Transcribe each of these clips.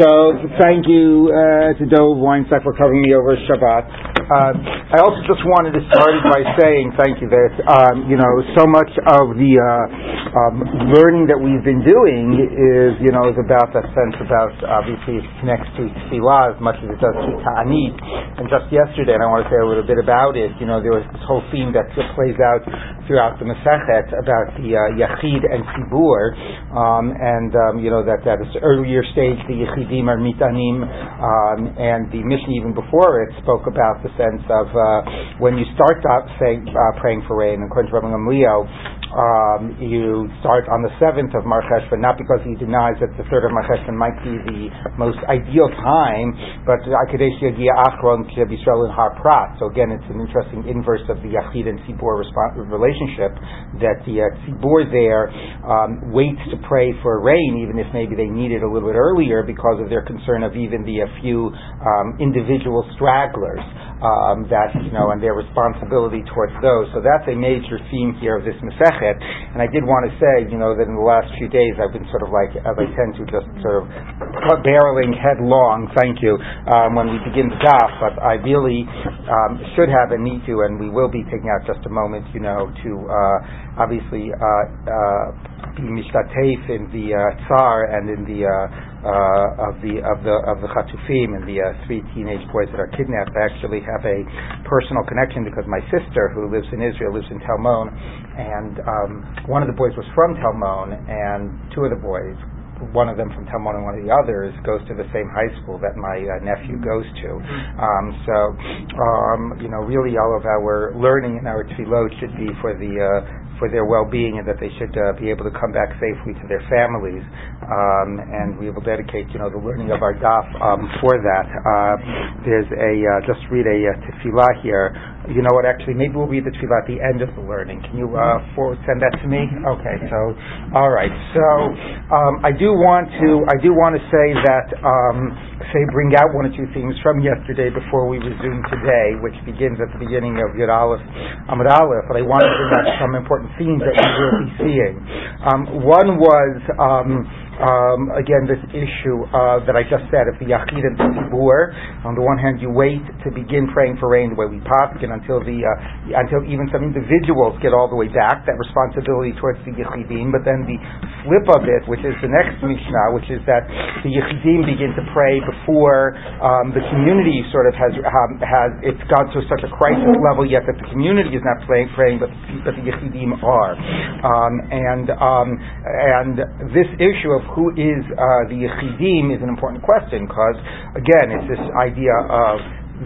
So thank you uh, to Dov Weinstein for covering me over Shabbat. Uh, I also just wanted to start by saying thank you that um, you know so much of the uh, um, learning that we've been doing is you know is about that sense about obviously it connects to tefillah as much as it does to ta'anit. And just yesterday, and I want to say a little bit about it. You know there was this whole theme that plays out throughout the Masechet about the uh, Yachid and Tzibur, um, and um, you know that at this earlier stage the Yachidim are mitanim, um, and the Mishnah even before it spoke about the sense of uh, when you start saying, uh, praying for rain, according to Rabbi Gamliel, um, you start on the seventh of Mar Cheshvan, not because he denies that the third of Mar Cheshvan might be the most ideal time, but Akadesh Yagia Achron B'Yisrael in Har Prat. So again, it's an interesting inverse of the Yachid and Tzibur relationship, that the uh, Tzibur there um, waits to pray for rain, even if maybe they need it a little bit earlier because of their concern of even the a few um, individual stragglers um, that you know and their responsibility towards those. So that's a major theme here of this Masechet. And I did want to say, you know, that in the last few days I've been sort of like, as I tend to, just sort of barreling headlong. Thank you. Um, when we begin the daf, but I really um, should have and need to, and we will be taking out just a moment, you know, to uh, obviously uh, uh, be mishtateif in the uh, tsar and in the uh, uh, of the of the of the Chatufim and the uh, three teenage boys that are kidnapped. I actually have a personal connection because my sister, who lives in Israel, lives in Talmon, and um, one of the boys was from Talmon, and two of the boys. One of them from Talmon and one of the others goes to the same high school that my uh, nephew goes to. Um, so, um, you know, really all of our learning and our tefillot should be for the uh, for their well-being and that they should uh, be able to come back safely to their families. Um, and we will dedicate, you know, the learning of our daf um, for that. Uh, there's a uh, just read a uh, tefillah here. You know what? Actually, maybe we'll read the tefillah at the end of the learning. Can you uh, forward send that to me? Okay. So, all right. So, um, I do want to I do want to say that um, say bring out one or two things from yesterday before we resume today, which begins at the beginning of Yud Aleph Amud Aleph. But I want to bring out some important themes that we will be seeing. Um, one was um, again, this issue uh, that I just said, if the Yachid and Tzibur, on the one hand, you wait to begin praying for rain the way we paskin until the uh, until even some individuals get all the way back, that responsibility towards the Yechidim, but then the flip of it, which is the next Mishnah, which is that the Yechidim begin to pray before um, the community sort of has um, has it's got to such a crisis level yet that the community is not praying, praying but, but the Yechidim are. Um, and um, and this issue of who is uh, the Yechidim is an important question because, again, it's this idea of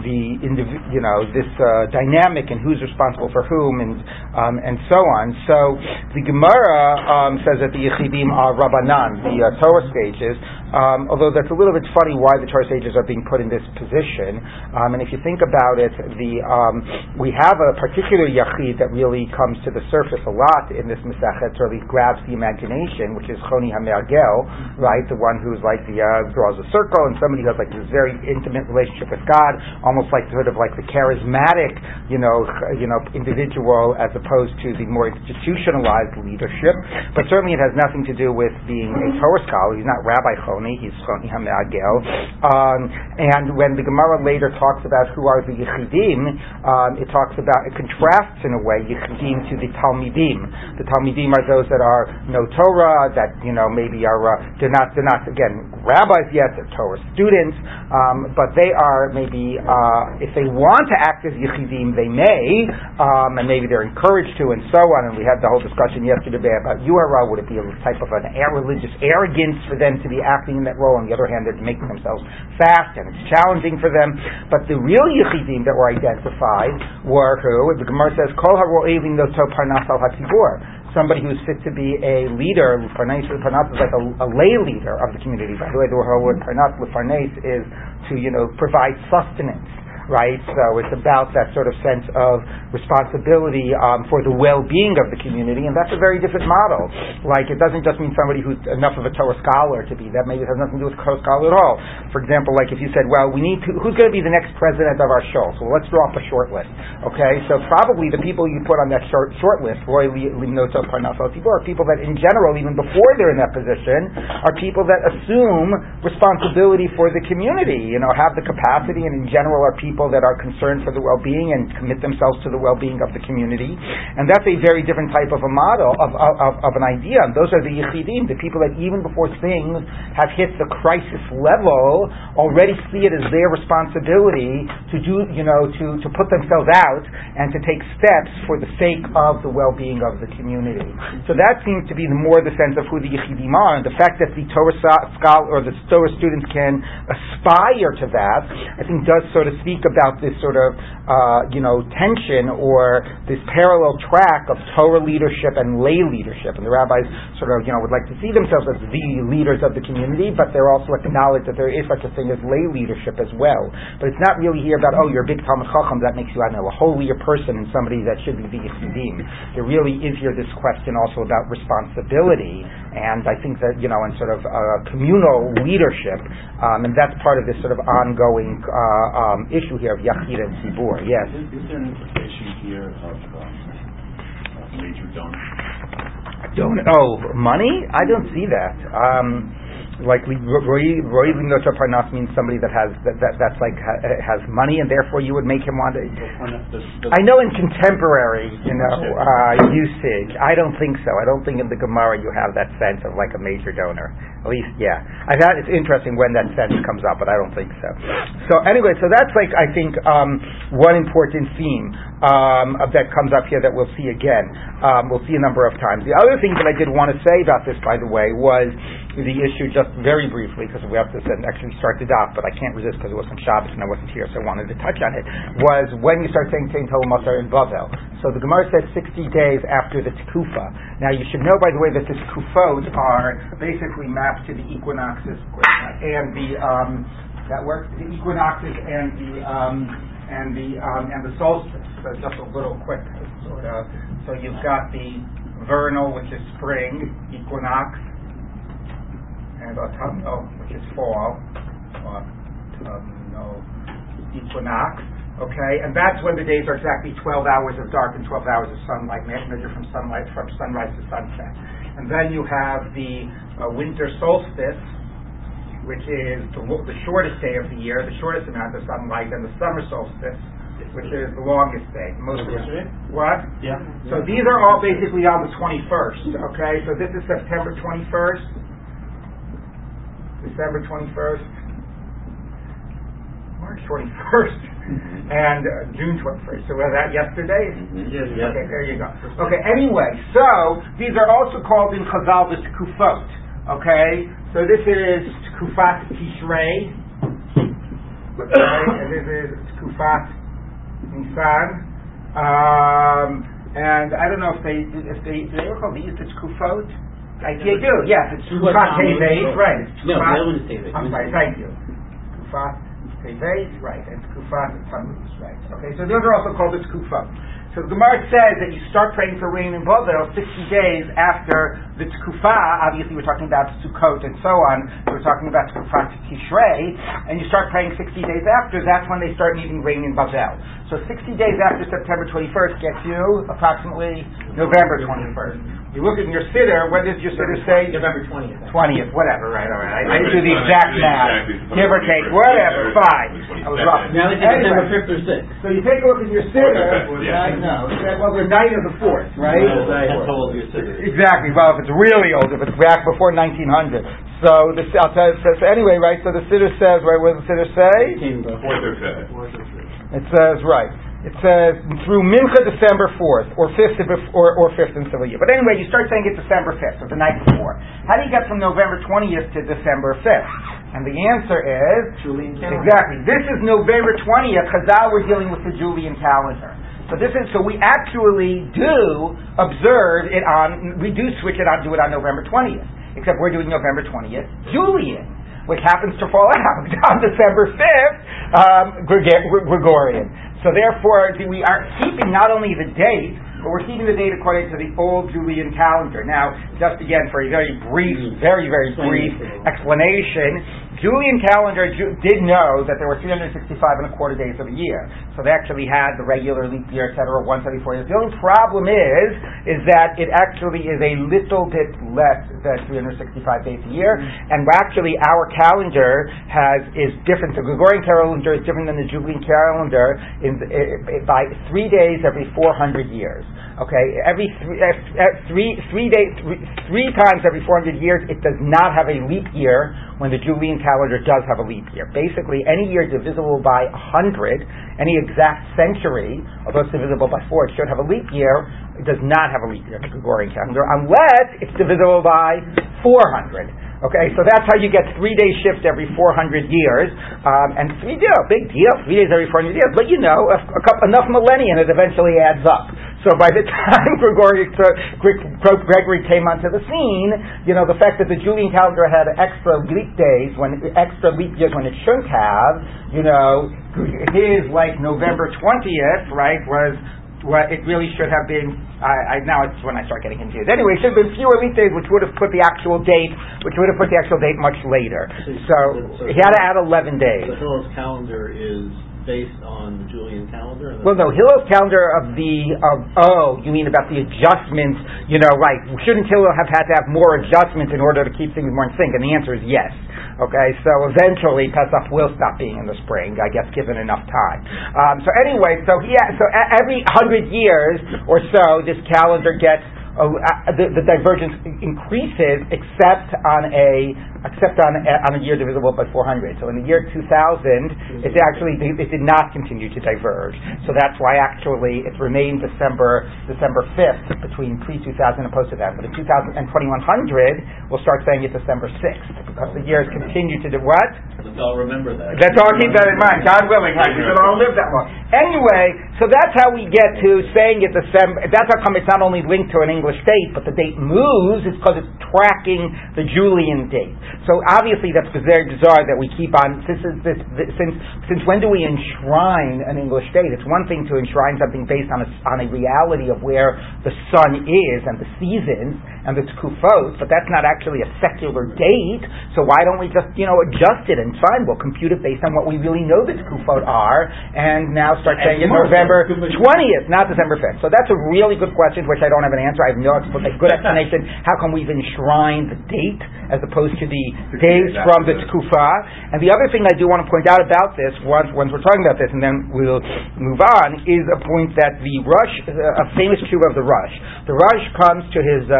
the indiv- you know this uh, dynamic and who's responsible for whom and um, and so on. So the Gemara um, says that the Yechidim are Rabbanan, the uh, Torah sages, um, although that's a little bit funny why the Torah sages are being put in this position. Um, and if you think about it, the um, we have a particular Yachid that really comes to the surface a lot in this Masachet, or at least grabs the imagination, which is Choni HaMe'agel, right? The one who's like the uh, draws a circle and somebody who has like this very intimate relationship with God almost like sort of like the charismatic, you know, you know, individual as opposed to the more institutionalized leadership. But certainly it has nothing to do with being a Torah scholar. He's not Rabbi Choni. He's Choni Hameagel. Um, and when the Gemara later talks about who are the Yechidim, um, it talks about it contrasts in a way Yechidim to the Talmidim. The Talmidim are those that are no Torah, that you know maybe are uh, they're not they're not again rabbis yet. They're Torah students, um, but they are maybe. Uh, if they want to act as yichidim, they may, um, and maybe they're encouraged to, and so on. And we had the whole discussion yesterday about URL. Would it be a type of an religious arrogance for them to be acting in that role? On the other hand, they're making themselves fast, and it's challenging for them. But the real yichidim that were identified were who? The Gemara says, "Kol haro'evin noto parnas al somebody who's fit to be a leader. Parnas is like a, a, lay leader of the community. By the way, the word parnas, Parnas is to you know provide sustenance right? So it's about that sort of sense of responsibility um, for the well-being of the community, and that's a very different model. Like it doesn't just mean somebody who's enough of a Torah scholar to be that. Maybe it has nothing to do with Torah scholar at all. For example, like if you said, well, we need to, who's going to be the next president of our show? So let's draw up a short list. Okay, so probably the people you put on that short short list, Roy Limnoto Parnasal people, are people that in general, even before they're in that position, are people that assume responsibility for the community. You know, have the capacity, and in general, are people that are concerned for the well-being and commit themselves to the well-being of the community. And that's a very different type of a model of of, of an idea. And those are the yichidim, the people that even before things have hit the crisis level, already see it as their responsibility to do, you know, to to put themselves out and to take steps for the sake of the well-being of the community. So that seems to be the more the sense of who the Yechidim are, and the fact that the Torah scholar or the Torah students can aspire to that, I think does sort of speak about this sort of, uh, you know, tension or this parallel track of Torah leadership and lay leadership. And the rabbis sort of, you know, would like to see themselves as the leaders of the community, but they're also acknowledge that there is such a thing as lay leadership as well. But it's not really here about, oh, you're a big Talmid Chacham, that makes you, I know, a holier person and somebody that should be the Yechidim. There really is here this question also about responsibility, and I think that, you know, and sort of uh, communal leadership, um, and that's part of this sort of ongoing uh, um, issue here of Yachid and Tzibur. Yes? Is, is there an implication here of, um, of major donors? Don't, oh, money? I don't see that. Um, like Roy Parnas means somebody that has that, that that's like ha, has money, and therefore you would make him want to. I know in contemporary, you know, uh, usage, I don't think so. I don't think in the Gemara you have that sense of like a major donor. At least, yeah. I thought it's interesting when that sense comes up, but I don't think so. So anyway, so that's like I think um, one important theme um, that comes up here that we'll see again. Um, we'll see a number of times. The other thing that I did want to say about this, by the way, was the issue just very briefly because we have to actually start the daf, but I can't resist because it was some Shabbos and I wasn't here, so I wanted to touch on it. Was when you start saying Tohu Masar in Bavel. So the Gemara says 60 days after the Tekufa. Now you should know, by the way, that the Tekufot are basically mapped to the equinoxes and the um, that works the equinoxes and the um, and the um, and the solstice. So just a little quick sort of. So you've got the vernal, which is spring, equinox, and autumnal, which is fall, autumnal equinox. Okay, and that's when the days are exactly 12 hours of dark and 12 hours of sunlight, measured from sunlight from sunrise to sunset. And then you have the uh, winter solstice, which is the, the shortest day of the year, the shortest amount of sunlight, and the summer solstice, which is the longest day. Most what? Yeah. So these are all basically on the 21st. Okay, so this is September 21st. December 21st, March 21st, mm-hmm. and uh, June 21st. So was that yesterday? Mm-hmm. Yes, yes. Okay, there you go. Okay, anyway, so these are also called in Chazal the Tkufot. Okay, so this is Tkufat Tishrei. Okay, and this is Tkufat Nisan. Um, and I don't know if they if they do they ever call these the Tkufot? I they do, yes. It's Tufat Tevet, right. It's no, the other one is Tevet. I'm sorry, thank you. Tufat Tevet, right, and Tufat Tammuz, right. Okay, so those are also called the Tkufa. So the Gemara says that you start praying for rain in Bavel 60 days after the Tkufa. Obviously, we're talking about Sukkot and so on. We're talking about Tkufat Tishrei, and you start praying 60 days after. That's when they start needing rain in Bavel. So 60 days after September 21st gets you approximately November 21st. You look at your siddur, what does your siddur say? November 20th. 20th, whatever, right, all right. I, I do the exact math. Give or take, whatever, fine. I was rough. Now it's Anyway. December 5th or 6th. So you take a look at your siddur, Yeah. no, well, the night of the 4th, right? How old your sister? Exactly, well, if it's really old, if it's back before 1900. So, this, I'll tell you, so, so anyway, right, so the siddur says, right, what does the siddur say? Fourth or fifth. It says, right. It says through Mincha December 4th, or 5th of, or, or 5th in civil year. But anyway, you start saying it December 5th, or the night before. How do you get from November 20th to December 5th? And the answer is Julian calendar. exactly. This is November 20th. Chazal we're dealing with the Julian calendar. So this is so we actually do observe it on. We do switch it on, do it on November 20th. Except we're doing November 20th Julian. which happens to fall out on December 5th, um, Gregorian. So therefore, we are keeping not only the date, but we're keeping the date according to the old Julian calendar. Now, just again for a very brief, very, very brief explanation, Julian calendar did know that there were 365 and a quarter days of a year. So they actually had the regular leap year, et cetera, once years. The only problem is, is that it actually is a little bit less than 365 days a year. Mm-hmm. And actually our calendar has, is different. The Gregorian calendar is different than the Julian calendar in, in, by three days every 400 years. Okay, every three, uh, three, three days, three, three times every 400 years, it does not have a leap year when the Julian calendar does have a leap year. Basically, any year divisible by 100, any exact century, although it's divisible by 4, it should have a leap year. It does not have a leap year, the Gregorian calendar, unless it's divisible by 400. Okay, so that's how you get three day shift every 400 years, um, and three deal, big deal, three days every 400 years. But you know, a, a couple, enough millennia, it eventually adds up. So by the time Gregory, Gregory came onto the scene, you know, the fact that the Julian calendar had extra leap days, when extra leap years when it shouldn't have, you know, his like November 20th, right, was what it really should have been. I, I, now it's when I start getting confused. Anyway, it should have been fewer leap days, which would have put the actual date, which would have put the actual date much later. So, so he had to add 11 days. The Hillel's calendar is based on the Julian calendar? Well, no, Hillel's calendar of the of oh, you mean about the adjustments? You know, right? Shouldn't Hillel have had to have more adjustments in order to keep things more in sync? And the answer is yes. Okay, so eventually Pesach will stop being in the spring, I guess, given enough time. Um, so anyway, so yeah, so every hundred years or so, this calendar gets uh, the, the, divergence increases except on a except on uh, on a year divisible by 400. So in the year 2000, it mm-hmm. actually it did not continue to diverge. So that's why actually it remained December December 5th between pre 2000 and post 2000. But in 2000 and 2100, we'll start saying it's December 6th because the years continue to do what? Let's all remember that. Let's all keep that in mind. God willing, right? We will all live that long. Anyway, so that's how we get to saying it's December. That's how come it's not only linked to an English English date, but the date moves is because it's tracking the Julian date. So obviously that's very bizarre that we keep on, since, this, this, since, since when do we enshrine an English date? It's one thing to enshrine something based on a, on a reality of where the sun is and the seasons and the tkufot, but that's not actually a secular date, so why don't we just, you know, adjust it and fine, we'll compute it based on what we really know the tkufot are, and now start saying it's November 20th, not December 5th. So that's a really good question, which I don't have an answer. I have no a good explanation. How come we've enshrined the date as opposed to the days from the Tkufa? And the other thing I do want to point out about this, once, once we're talking about this, and then we'll move on, is a point that the Rosh, uh, a famous tshuva of the Rosh, The Rosh comes to his uh,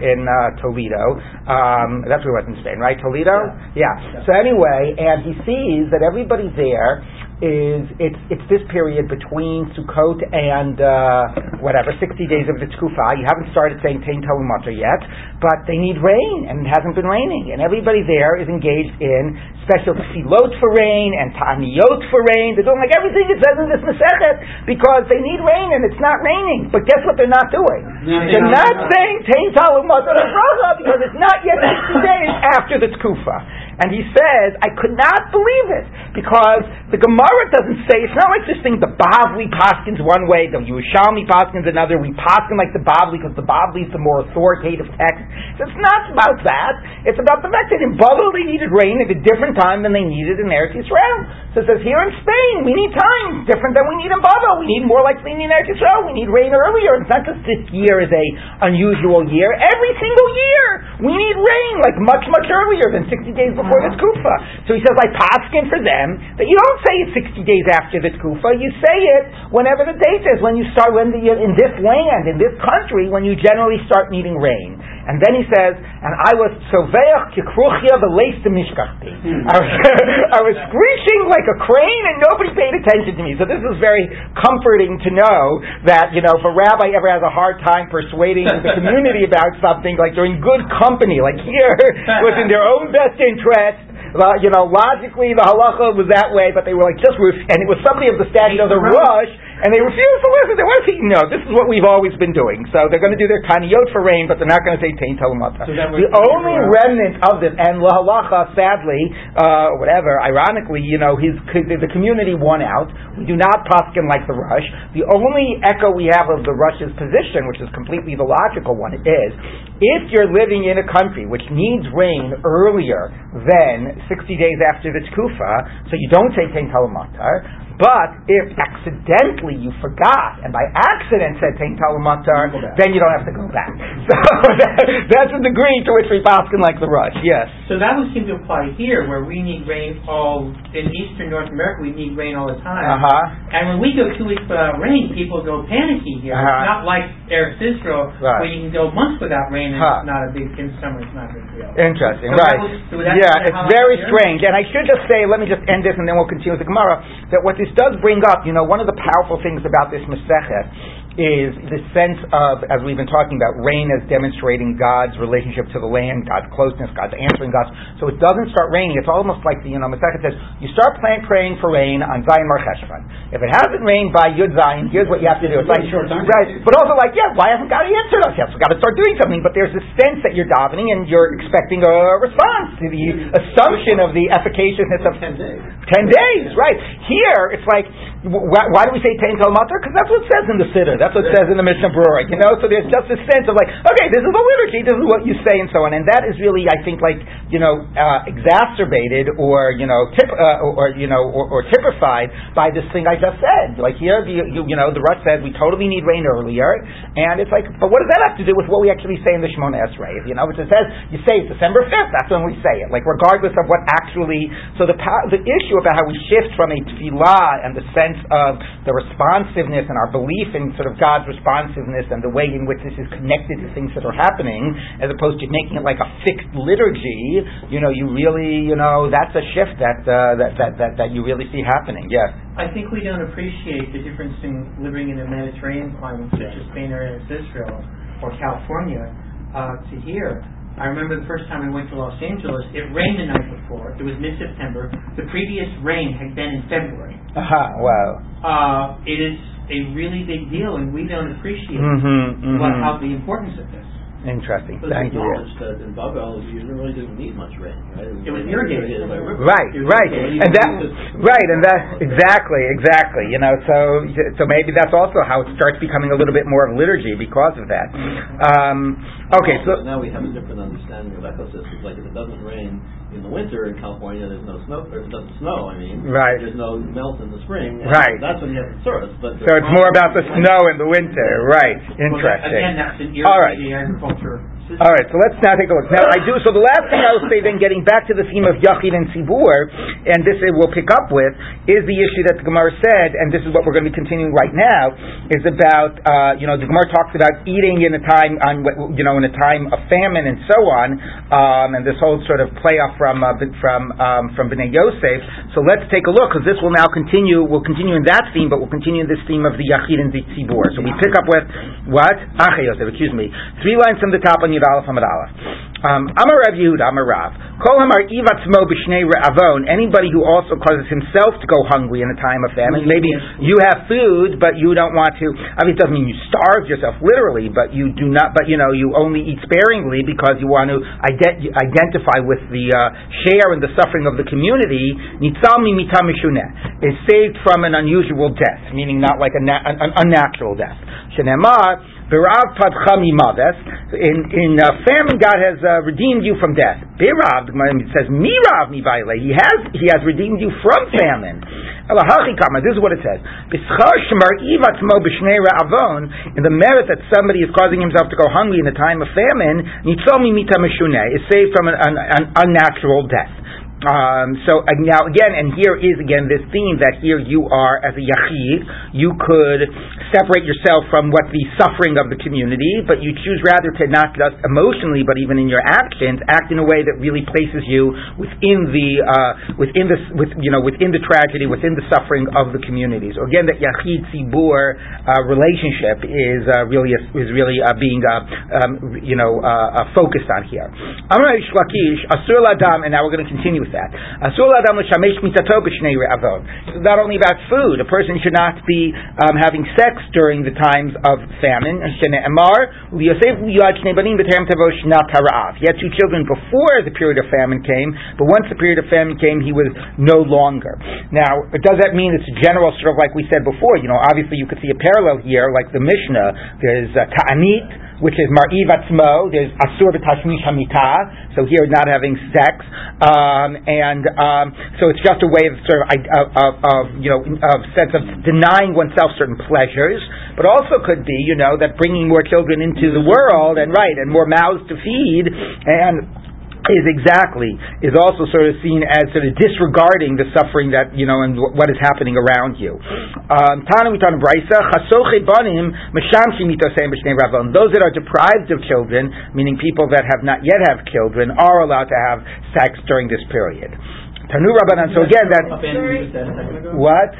In uh, Toledo. Um, that's where he was in Spain, right? Toledo? Yeah. yeah. So anyway, and he sees that everybody there is it's it's this period between Sukkot and uh, whatever sixty days of the Tkufa. You haven't started saying Tain Talumata yet, but they need rain, and it hasn't been raining, and everybody there is engaged in special tefillot for rain and ta'aniyot for rain. They're doing like everything it says in this Masechet because they need rain, and it's not raining. But guess what? They're not doing. No, they're not, saying Tain Talumata because it's not yet sixty days after the Tkufa. And he says, I could not believe it because the Gemara doesn't say, it's not like this thing, the Bavli Paskins one way, the Yerushalmi Paskins another, we Paskin like the Bavli because the Bavli is the more authoritative text. So it's not about that. It's about the fact that in Babel they needed rain at a different time than they needed in Eretz Yisrael. So it says here in Spain, we need time different than we need in Babel. We need more like we need in Eretz Yisrael. We need rain earlier. It's not just this year is a unusual year. Every single year we need rain like much, much earlier than 60 days before the tkufa. So he says, I paskin for them but you don't say it 60 days after the tkufa. You say it whenever the date is, when you start, when the, in this land, in this country, when you generally start needing rain. And then he says, and I was soveach kikruchia v'leis mishkachti. I was, I was screeching like a crane and nobody paid attention to me. So this is very comforting to know that, you know, if a rabbi ever has a hard time persuading the community about something, like during good company, like here, was in their own best interest, uh, you know, logically the halacha was that way, but they were like just and it was somebody of the stature of the Rosh, And they refuse to listen. They want to say, no, this is what we've always been doing. So they're going to do their ta'aniyot for rain, but they're not going to say tein telamata. So the only remnant of this, and lahalacha, sadly, uh, whatever, ironically, you know, his the community won out. We do not poskin like the Rosh. The only echo we have of the Rosh's position, which is completely the logical one, is if you're living in a country which needs rain earlier than 60 days after the tkufa, so you don't say tein talamatar, but if accidentally you forgot and by accident said tein talamatar, then you don't have to go back. So that, that's the degree to which we poskin like the Rosh. Yes. So that would seem to apply here, where we need rain all in eastern North America. We need rain all the time. Uh huh. And when we go two weeks without rain, people go panicky here. Uh-huh. It's not like Eretz Israel, Right. where you can go months without rain and Huh. it's not a big. In summer, it's not a big deal. Interesting, So right? was- so yeah, it's very strange. And I should just say, let me just end this, and then we'll continue with the Gemara. That what this does bring up, you know, one of the powerful things about this Masechet is the sense of, as we've been talking about, rain as demonstrating God's relationship to the land, God's closeness, God's answering God. So it doesn't start raining. It's almost like the, you know, Masechet says, you start playing, praying for rain on Zayin Mar Cheshvan. If it hasn't rained by Yud Zayin, here's what you have to do. It's like, right, but also like, yeah, why hasn't God answered us yet? So we've got to start doing something. But there's this sense that you're davening and you're expecting a response to the assumption of the efficaciousness of Ten days. Ten days, right? Here, it's like, wh- why, why do we say Tein Talmatar? Because that's what it says in the Siddur. That's what it says in the Mishnah Berurah. You know, so there's just a sense of like, okay, this is the liturgy. This is what you say, and so on. And that is really, I think, like you know, uh, exacerbated or you know, tip, uh, or, you know, or, or typified by this thing I just said. Like here, the, you, you know, the Rosh said we totally need rain earlier, and it's like, but what does that have to do with what we actually say in the Shemona Esrei? You know, which it says you say it's December fifth. That's when we say it. Like regardless of what actually. So the the issue about how we shift from a tefillah and the sense of the responsiveness and our belief in sort of God's responsiveness and the way in which this is connected to things that are happening, as opposed to making it like a fixed liturgy. You know, you really, you know, that's a shift that uh, that, that that that you really see happening. Yes. I think we don't appreciate the difference in living in a Mediterranean climate such as Spain or Israel or California uh, to here. I remember the first time I went to Los Angeles, it rained the night before. It was mid-September. The previous rain had been in February. Uh-huh. Wow. Uh, it is a really big deal, and we don't appreciate Mm-hmm, what, mm-hmm. how the importance of this. Interesting. But Thank it's you. acknowledged that in Babel, you really didn't need much rain, right? It was irrigated. by river. Right, right, and that, right, and that exactly, exactly. You know, so so maybe that's also how it starts becoming a little bit more of liturgy because of that. Um, okay, so now we have a different understanding of ecosystems. Like if it doesn't rain in the winter in California, there's no snow, or if it doesn't snow, I mean, Right. there's no melt in the spring. Right. That's when you have the source. But so it's more about the snow in the winter, right? Well, Interesting. Again, that's an All right. irrigated agriculture. All right, so let's now take a look. Now, I do. So the last thing I will say, then, getting back to the theme of Yachid and Tzibur, and this it will pick up with, is the issue that the Gemara said, and this is what we're going to be continuing right now, is about uh, you know the Gemara talks about eating in a time on you know in a time of famine and so on, um, and this whole sort of play off from uh, from um, from Bnei Yosef. So let's take a look because this will now continue. We'll continue in that theme, but we'll continue in this theme of the Yachid and the Tzibur. So we pick up with what? Achei Yosef, excuse me. Three lines from the top on Yud Aleph Amud Aleph. Um, Amar Rav Yehuda, Amar Rav. Kol Hamar Ivatzmo B'Shnei Re'avon. Anybody who also causes himself to go hungry in a time of famine. Maybe you have food, but you don't want to. I mean, it doesn't mean you starve yourself literally, but you do not. But you know, you only eat sparingly because you want to ident- identify with the uh, share in the suffering of the community. Nitzalmi is saved from an unusual death, meaning not like a na- an, an unnatural death. Shenemar. Birav padcha mimaves. In in uh, famine, God has uh, redeemed you from death. Birav, the says, mirav mivayle. He has he has redeemed you from famine. This is what it says. In the merit that somebody is causing himself to go hungry in a time of famine, is saved from an, an, an unnatural death. Um, so now again, and here is again this theme that here you are as a yachid, you could separate yourself from what the suffering of the community, but you choose rather to not just emotionally, but even in your actions, act in a way that really places you within the uh, within the with you know within the tragedy, within the suffering of the communities. So again, that yachid tzibur uh, relationship is uh, really is really uh, being uh, um, you know focused on here. Amar asur ladam, and now we're going to continue that. Not only about food, a person should not be um, having sex during the times of famine. He had two children before the period of famine came, but once the period of famine came, he was no longer. Now, does that mean it's general, sort of like we said before? You know, obviously you could see a parallel here, like the Mishnah. There's uh, ta'anit which is Mar'iv Atzmo, there's Asur B'Tashmish Hamita, so here not having sex, um, and um, so it's just a way of sort of, of, of, of you know, of sense of denying oneself certain pleasures, but also could be, you know, that bringing more children into the world, and right, and more mouths to feed, and is exactly is also sort of seen as sort of disregarding the suffering that you know and what is happening around you. Um, those that are deprived of children, meaning people that have not yet have children, are allowed to have sex during this period. Tanu Rabbanan. So again, that what?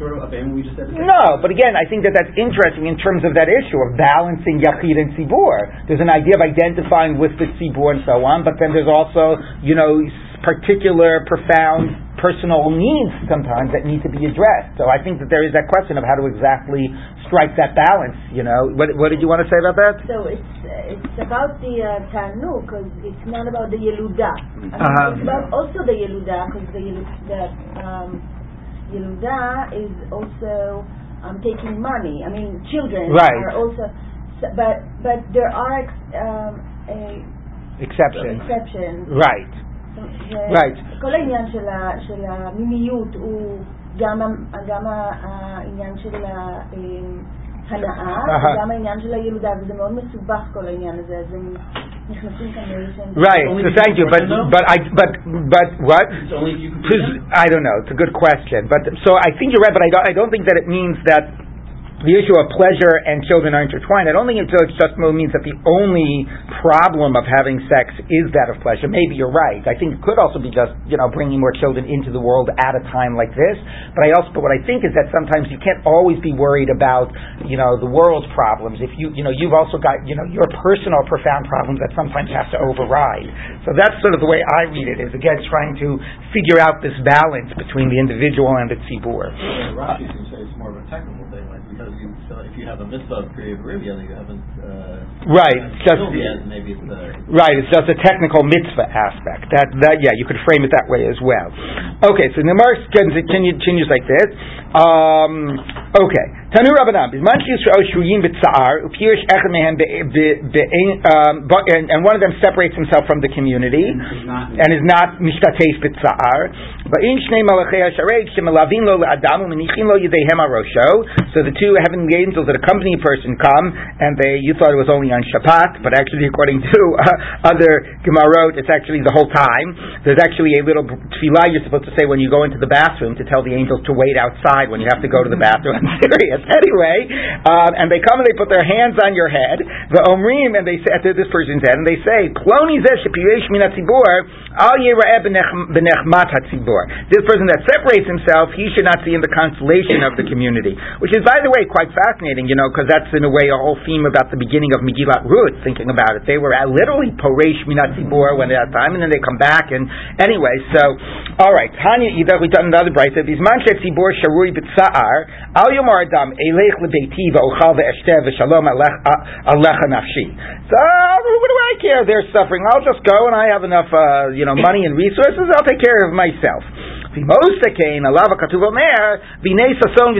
sort of we just said? No, but again, I think that that's interesting in terms of that issue of balancing yachid and tzibur. There's an idea of identifying with the tzibur and so on, but then there's also, you know, particular, profound personal needs sometimes that need to be addressed. So I think that there is that question of how to exactly strike that balance. You know, what, what did you want to say about that? So it's it's about the uh, tanu because it's not about the yeluda. Uh-huh. It's about also the yeluda because the the um, yeluda is also um, taking money. I mean, children right. are also, but but there are um, a exceptions. exceptions. Right right. כל העניין של, ה, של המיניות הוא גם, גם העניין של ההנאה וגם העניין של הילודה, וזה מאוד מסובך כל העניין הזה, אז הם נכנסים כאן לאיזשהם... Right, so thank you, but, but, I, but, but what? I don't know, it's a good question, but, so I think you're right, but I don't, I don't think that it means that the issue of pleasure and children are intertwined. I don't think it just means that the only problem of having sex is that of pleasure. Maybe you're right. I think it could also be just you know bringing more children into the world at a time like this. But I also, but what I think is that sometimes you can't always be worried about you know the world's problems. If you you know you've also got you know your personal profound problems that sometimes have to override. So that's sort of the way I read it. Is again trying to figure out this balance between the individual and the tzibur. Yeah, Rashi can say it's more of a technical thing, because you so if you have a mitzvah of Kriya you haven't uh, right just yet, maybe it's the right. It's just a technical mitzvah aspect. That that yeah, you could frame it that way as well. Okay, so the Mark continues like this. Um, okay, Tanu Rabbanan, Bisman Yisrael B'Tzar, Upirish Echad Mehem um, and one of them separates himself from the community and is not Mishtatesh B'Tzar. Ba'in Shnei Malachei Hasharei Shemelavim Lo Le'Adam U'Menichin Lo Yedehem Arosho. So the two heavenly angels that accompany a person come, and they you thought it was only on Shabbat, but actually according to uh, other Gemarot, it's actually the whole time. There's actually a little tefillah you're supposed to say when you go into the bathroom to tell the angels to wait outside when you have to go to the bathroom. I'm serious. Anyway, um, and they come and they put their hands on your head, the omrim, and they say this person's head, and they say, "Ploni This person that separates himself, he should not see in the constellation of the community, which is, by the way, quite fascinating. You know, because that's in a way a whole theme about the beginning of Megillat Ruth. Thinking about it, they were literally poresh minat tzibur when at that time, and then they come back. And anyway, so all right, Tanya Ida, we done another bright. These manchet tzibur sharui b'tza'ar, al yomar adam, elech lebeiti v'ochal ve'eshtev v'shalom alecha nafshi. So, what do I care? They're suffering. I'll just go and I have enough, uh, you know, money and resources. I'll take care of myself. V'mosa kain, alav ha'katuv omer, v'nei sason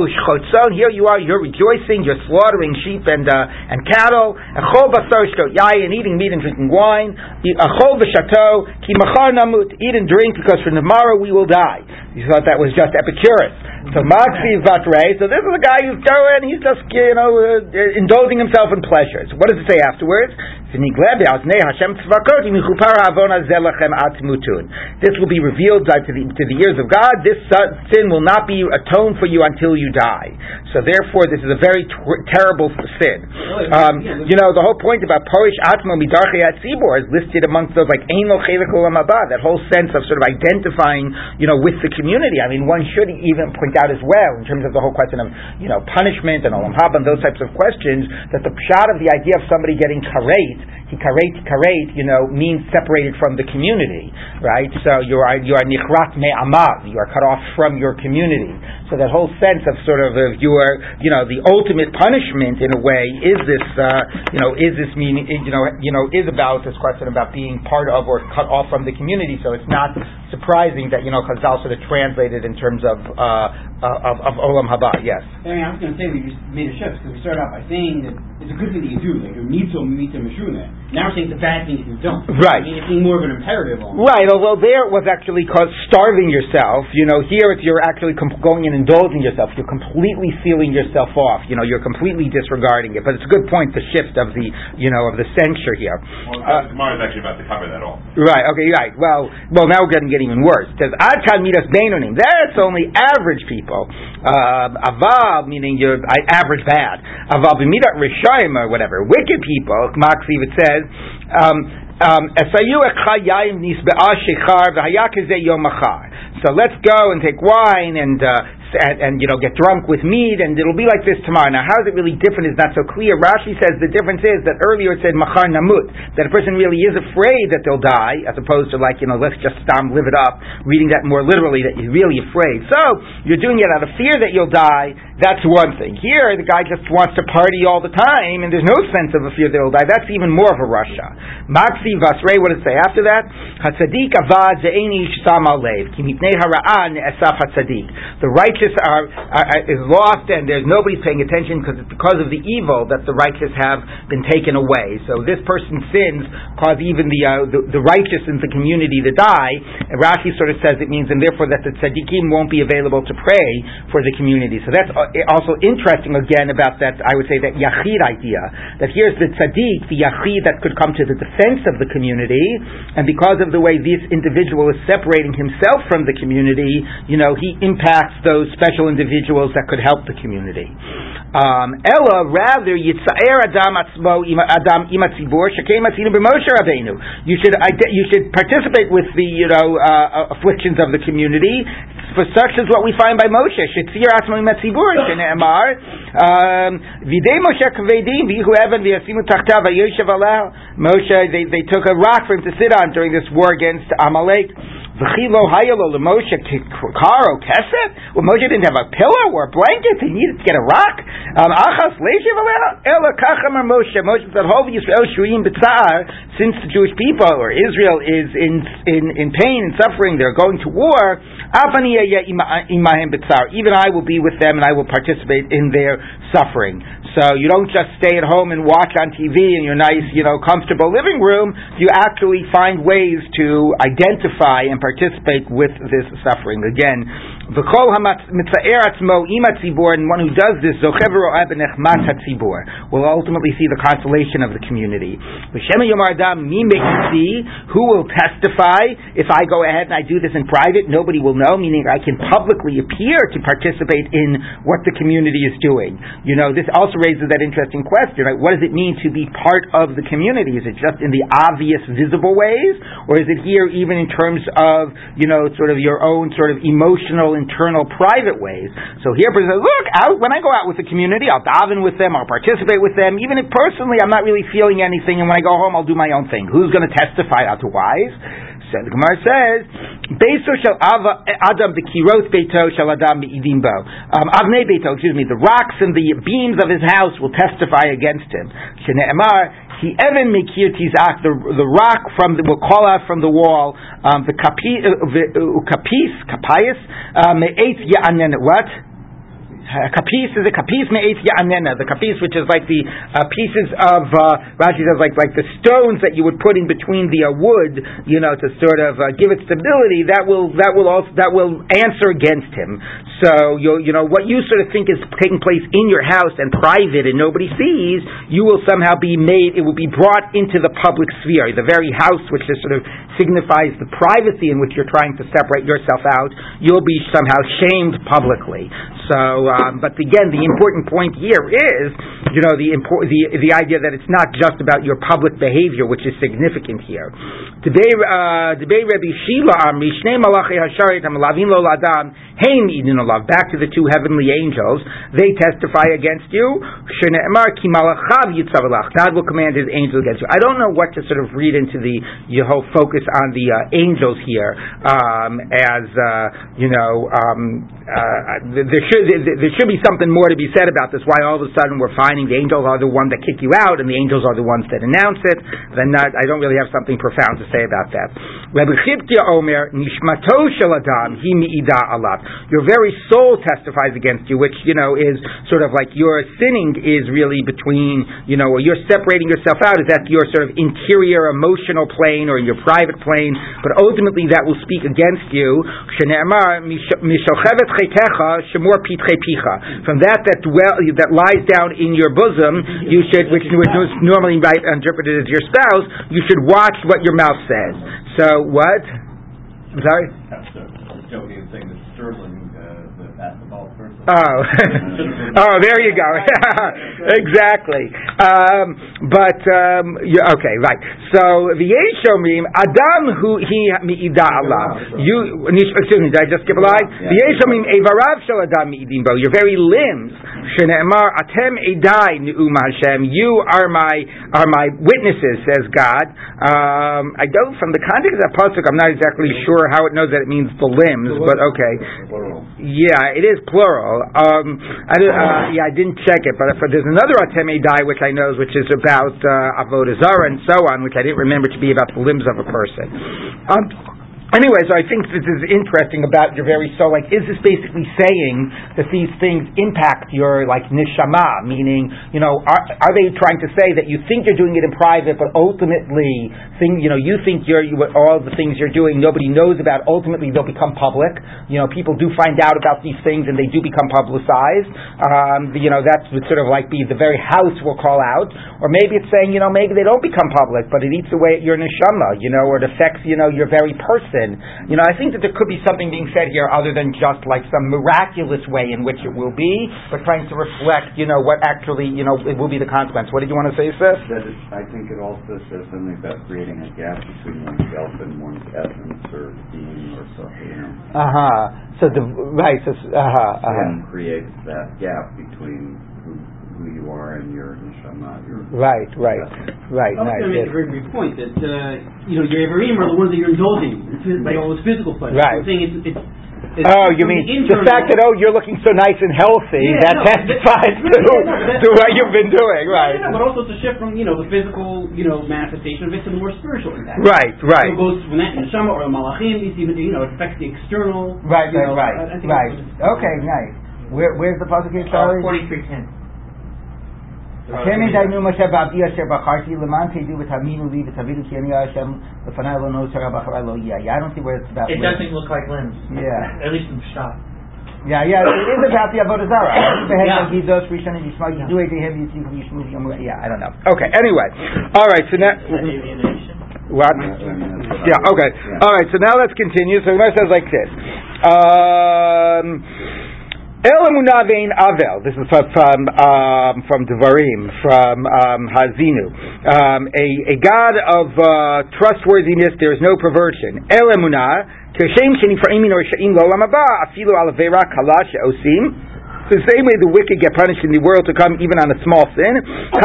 u'shchotzon, here you are, you're rejoicing, you're slaughtering sheep and, uh, and cattle, shkot yayin, eating meat and drinking wine, echol v'shato, ki machar namut, eat and drink, because for tomorrow we will die. You thought that was just Epicurus. So Maxi Vatre, so this is a guy who's going, he's just, you know, uh, indulging himself in pleasures. What does it say afterwards? This will be revealed to the, to the ears of God. This sin will not be atoned for you until you die. So therefore, this is a very t- terrible sin. Um, you know, the whole point about Porish Atmo Midarche Atzibor is listed amongst those like Ein that whole sense of sort of identifying, you know, with the community. I mean, one should even point out as well, in terms of the whole question of, you know, punishment and Olam Haba and those types of questions, that the shot of the idea of somebody getting karet, karet, karet, you know, means separated from the community, right? So you are, you are nichrat me'amav, you are cut off from your community. So that whole sense of sort of, of are, you know, the ultimate punishment in a way is this, uh, you know, is this meaning, you know, you know, is about this question about being part of or cut off from the community. So it's not surprising that you know Chazal sort of translated in terms of uh, of, of Olam Haba. Yes. I mean, I was going to say we just made a shift because we started out by saying that it's a good thing that you do, like you need to meet the mishuna. Now we're saying it's a bad thing if you don't. Right. I mean, it's being more of an imperative. Almost. Right. Although there it was actually called starving yourself. You know, here it's you're actually comp- going and indulging yourself. You're completely sealing yourself off. You know, you're completely disregarding it. But it's a good point the shift of the you know of the censure here. Well, uh, Gemara is actually about to cover that all. Right. Okay. Right. Well. Well. Now we're going to get even worse. It says Ad Kan Midas Beinonim. That's only average people. Uh, Avav meaning you're average bad. Avav Midat Rishayim or whatever. Wicked people. Maksiv it says. Um, um, so let's go and take wine and uh, and, and, you know get drunk with mead, and it'll be like this tomorrow. Now, how is it really different? Is not so clear. Rashi says the difference is that earlier it said machar namut, that a person really is afraid that they'll die, as opposed to like you know let's just stam live it up, reading that more literally that you're really afraid. So you're doing it out of fear that you'll die. That's one thing. Here, the guy just wants to party all the time, and there's no sense of a fear that he'll die. That's even more of a Russia. Maxi. What does it say after that? Hatzadik avad ze'eni shsam alev kimipnei hara'an esaf hatzadik. The righteous righteous are, is lost and there's nobody paying attention because it's because of the evil that the righteous have been taken away. So this person's sins cause even the, uh, the, the righteous in the community to die. And Rashi sort of says it means, and therefore that the tzaddikim won't be available to pray for the community. So that's uh, also interesting again about that, I would say, that yachid idea. That here's the tzaddik, the yachid that could come to the defense of the community, and because of the way this individual is separating himself from the community, you know, he impacts those special individuals that could help the community. Um, Ella, rather, Adam. You should you should participate with the you know uh, afflictions of the community. For such is what we find by Moshe. Shetzir um, Moshe Moshe they they took a rock for him to sit on during this war against Amalek. V'chilo hayalo Moshe karo keset. Well, Moshe didn't have a pillow or a blanket. He needed to get a rock. Um, Achas leishiv ela kachamar Moshe. Moshe said, "Hov Yisrael shuim b'tzar." Since the Jewish people or Israel is in in in pain and suffering, they're going to war. Even I will be with them and I will participate in their suffering. So you don't just stay at home and watch on TV in your nice, you know, comfortable living room. You actually find ways to identify and participate with this suffering. Again, V'kol mitzaer atzmo ima tzibor, and one who does this, zochever ro'eh b'nechmat hatzibor, will ultimately see the consolation of the community. V'shem yomar adam mi who will testify if I go ahead and I do this in private, nobody will know, meaning I can publicly appear to participate in what the community is doing. You know, this also raises that interesting question, right? What does it mean to be part of the community? Is it just in the obvious, visible ways, or is it here even in terms of, you know, sort of your own sort of emotional internal, private ways. So here, says, look, out, when I go out with the community, I'll daven with them, I'll participate with them. Even if personally I'm not really feeling anything, and when I go home, I'll do my own thing. Who's going to testify otherwise? So the Gemara says, "Beso shel adam bekirot beito shall adam beidimbo." Um, Avnei beito, excuse me, the rocks and the beams of his house will testify against him. Shene'emar, he even mekir tizak, the the rock from the, will call out from the wall. Um, the kapi, uh, uh kapis, kapayis, um, me'etz ya'anen, what? kapis is a kapis me'etz ya'anena. The kapis, which is like the uh, pieces of uh, Rashi says, like like the stones that you would put in between the uh, wood, you know, to sort of uh, give it stability. That will that will also that will answer against him. So you you know what you sort of think is taking place in your house and private and nobody sees, you will somehow be made. It will be brought into the public sphere. The very house which is sort of signifies the privacy in which you're trying to separate yourself out, you'll be somehow shamed publicly. So, um, but again, the important point here is, you know, the, import, the the idea that it's not just about your public behavior, which is significant here. Today, uh, Shila Amri Shnei Malachi Hasharit Amalavin Lo Ladam Hein Idin Olav. Back to the two heavenly angels, they testify against you. God will command His angel against you. I don't know what to sort of read into the your whole focus on the uh, angels here, um, as uh, you know. Um, uh, there should there should be something more to be said about this. Why all of a sudden we're finding the angels are the ones that kick you out and the angels are the ones that announce it? Then not, I don't really have something profound to say about that. Rabbi Chibtia Omer Nishmato Shel Adam Hi Mi'ida Alav. Your very soul testifies against you, which you know is sort of like your sinning is really between you know, or you're separating yourself out. Is that your sort of interior emotional plane or your private plane? But ultimately, that will speak against you. From that that dwell that lies down in your bosom, you should, which is normally interpreted as your spouse, you should watch what your mouth says. So what? I'm sorry. That's that Sterling, uh, the basketball person. Oh, oh, there you go. exactly. Um, but um, yeah, okay, right. So the Yeshomim Adam who he miida Allah. You excuse me. Did I just skip a line? The Yeshomim Evarav Shel Adam miidim bo. Your very limbs. Shene'emar Atem Edai Neum Hashem. You are my are my witnesses, says God. Um, I don't from the context of that pasuk. I'm not exactly sure how it knows that it means the limbs, but okay. Yeah, it is plural. Um, I, uh, yeah, I didn't check it, but if, there's another Atem Edai which I know, which is about uh, Avodah Zarah and so on, which I didn't remember to be about the limbs of a person. Um, Anyway, so I think this is interesting about your very soul. Like, is this basically saying that these things impact your like neshama? Meaning, you know, are, are they trying to say that you think you're doing it in private, but ultimately, think you know, you think you're you, all the things you're doing nobody knows about. Ultimately, they'll become public. You know, people do find out about these things and they do become publicized. Um, you know, that would sort of like be the very house will call out, or maybe it's saying, you know, maybe they don't become public, but it eats away at your neshama. You know, or it affects you know your very person person. You know, I think that there could be something being said here other than just like some miraculous way in which it will be, but trying to reflect, you know, what actually, you know, it will be the consequence. What did you want to say, Seth? I think it also says something about creating a gap between oneself and one's essence or being or something. You know? Uh huh. So the right. So uh huh. Uh-huh. creates that gap between who you are and your neshama. Your right, right, right. I was going to make a very brief point that uh, you know your Ivarim are the ones that you're indulging by all this physical pleasure. Right. I'm saying it's, it's oh, you mean the, the, fact that oh you're looking so nice and healthy yeah, that no, testifies that, to, yeah, no, to what you've been doing, right? Yeah, but also it's a shift from you know the physical you know manifestation of it to the more spiritual impact. Right, right. So it goes from that neshama or the malachim, you see, you know, it affects the external. Right, right, know, right, I, I right. Okay, nice. Where, where's the puzzle case, Charlie? Forty-three ten. השמן דיינו משה בעבדי אשר בחרתי למען תדעו ותאמינו לי ותבינו כי אני השם לפניי לא נוצר ואחריי לא יהיה. Yeah, I don't see where it's about It doesn't look like limbs. Yeah. At least in shot. Yeah, yeah, it is about the Avodah Zarah. Yeah, I don't know. Okay, anyway. All right, so now... What? Yeah, okay. All right, so now let's continue. So it says like this. Um... El vein avel. This is from um, from Devarim, from um, Hazinu. Um, a, a God of uh, trustworthiness. There is no perversion. El emunah. Keshem shenifraim or she'im lo haba afilu alavera kalash osim. So the same way the wicked get punished in the world to come, even on a small sin. Therefore,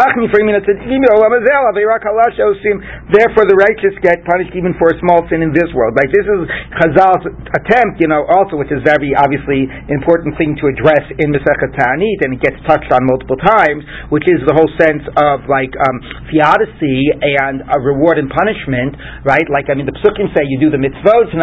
the righteous get punished even for a small sin in this world. Like this is Chazal's attempt, you know, also which is very obviously important thing to address in Masechet Ta'anit, and it gets touched on multiple times, which is the whole sense of like um, theodicy and a reward and punishment, right? Like I mean, the psukim say you do the mitzvot, you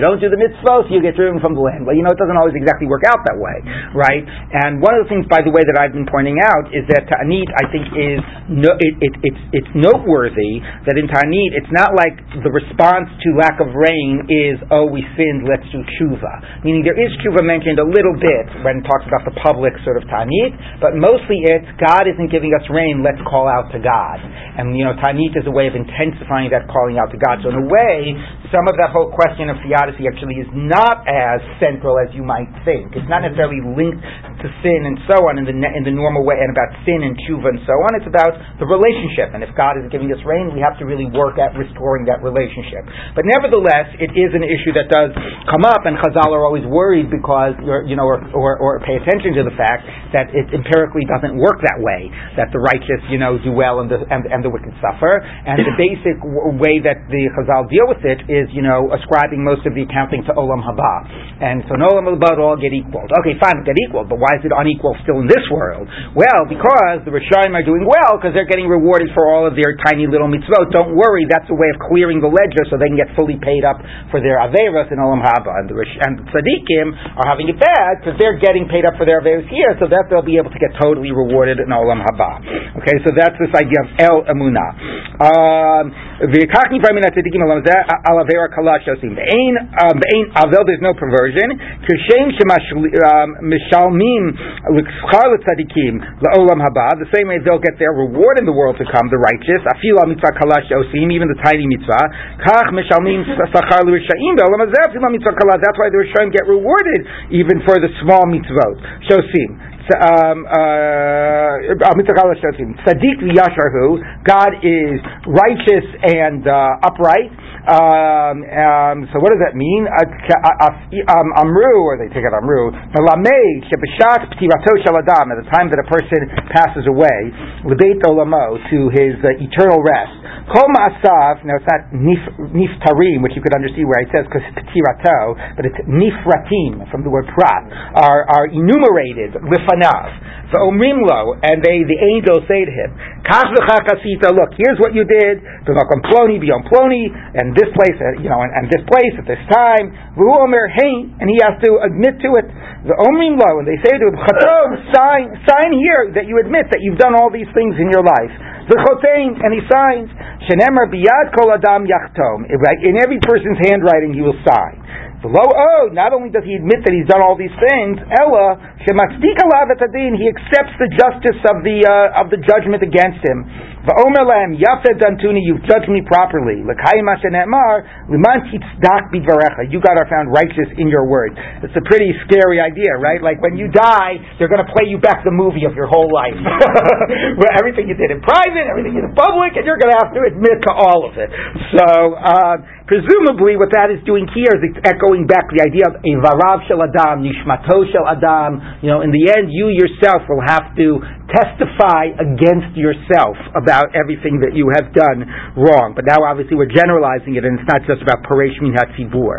don't do the mitzvot, you get driven from the land. Well, you know, it doesn't always exactly work out that way way, right? And one of the things, by the way, that I've been pointing out is that Ta'anit, I think, is no, it, it, it's, it's noteworthy that in Ta'anit, it's not like the response to lack of rain is, oh, we sinned, let's do tshuva. Meaning there is tshuva mentioned a little bit when it talks about the public sort of Ta'anit, but mostly it's God isn't giving us rain, let's call out to God. And, you know, Ta'anit is a way of intensifying that calling out to God. So in a way, some of that whole question of theodicy actually is not as central as you might think. It's not necessarily linked to sin and so on in the in the normal way, and about sin and tshuva and so on. It's about the relationship. And if God is giving us rain, we have to really work at restoring that relationship. But nevertheless, it is an issue that does come up, and Chazal are always worried because you know, or, or, or pay attention to the fact that it empirically doesn't work that way. That the righteous, you know, do well and the and, and the wicked suffer. And the basic w- way that the Chazal deal with it is, you know, ascribing most of the accounting to Olam Haba. And so in Olam Haba all get equal. Okay, fine, get equal, but why is it unequal still in this world? Well, because the Rishayim are doing well because they're getting rewarded for all of their tiny little mitzvot. Don't worry, that's a way of clearing the ledger so they can get fully paid up for their Averas in Olam Haba. And the, Rish- and the are having it bad because they're getting paid up for their Averas here so that they'll be able to get totally rewarded in Olam Haba. Okay, so that's this idea of El Emunah. Um, yosim. Be'ein avel, there's no perversion. Kishem Um, shemishalmim l'schar l'tzadikim la'olam haba. The same way they'll get their reward in the world to come, the righteous. Afil mitzvah kalash yosim, even the tiny mitzvah. Kach mishalmim sachar l'rishaim be'olam hazeh. Mitzvah kalash. That's why the rishaim get rewarded even for the small mitzvot. Shosim um, uh, Sadiq Yasharhu, God is righteous and uh, upright. Um, um, so what does that mean? Um, amru, or they take it Amru, at the time that a person passes away, Olamo, to his uh, eternal rest. Kol now it's not nif, Niftarim, which you could understand where it says because Ptirato, but it's Nifratim, from the word Prat, are, are enumerated, Lifanav. So Omrimlo, and they, the angels say to him, Kach look, here's what you did, B'makom Ploni, B'yom Ploni, and this place, uh, you know, and, and, this place at this time, V'hu Omer and he has to admit to it. The Omrim Lo, and they say to him, Chatom, sign, sign here that you admit that you've done all these things in your life. The Chotein, and he signs, Shenemar Biyad Kol Adam Yachtom. In every person's handwriting, he will sign. Oh, not only does he admit that he's done all these things, Ella, he accepts the justice of the, uh, of the judgment against him. Va'omer lam yafed dantuni, you've judged me properly. L'kayim ashenemar, liman titzdak bidvarecha. You God are found righteous in your word. It's a pretty scary idea, right? Like when you die, they're going to play you back the movie of your whole life. everything you did in private, everything you did in public, and you're going to have to admit to all of it. So, uh, presumably what that is doing here is it's echoing back the idea of Ivarav shel Adam, Nishmato shel Adam. You know, in the end, you yourself will have to testify against yourself about everything that you have done wrong. But now, obviously, we're generalizing it, and it's not just about Paresh Min HaTzibur.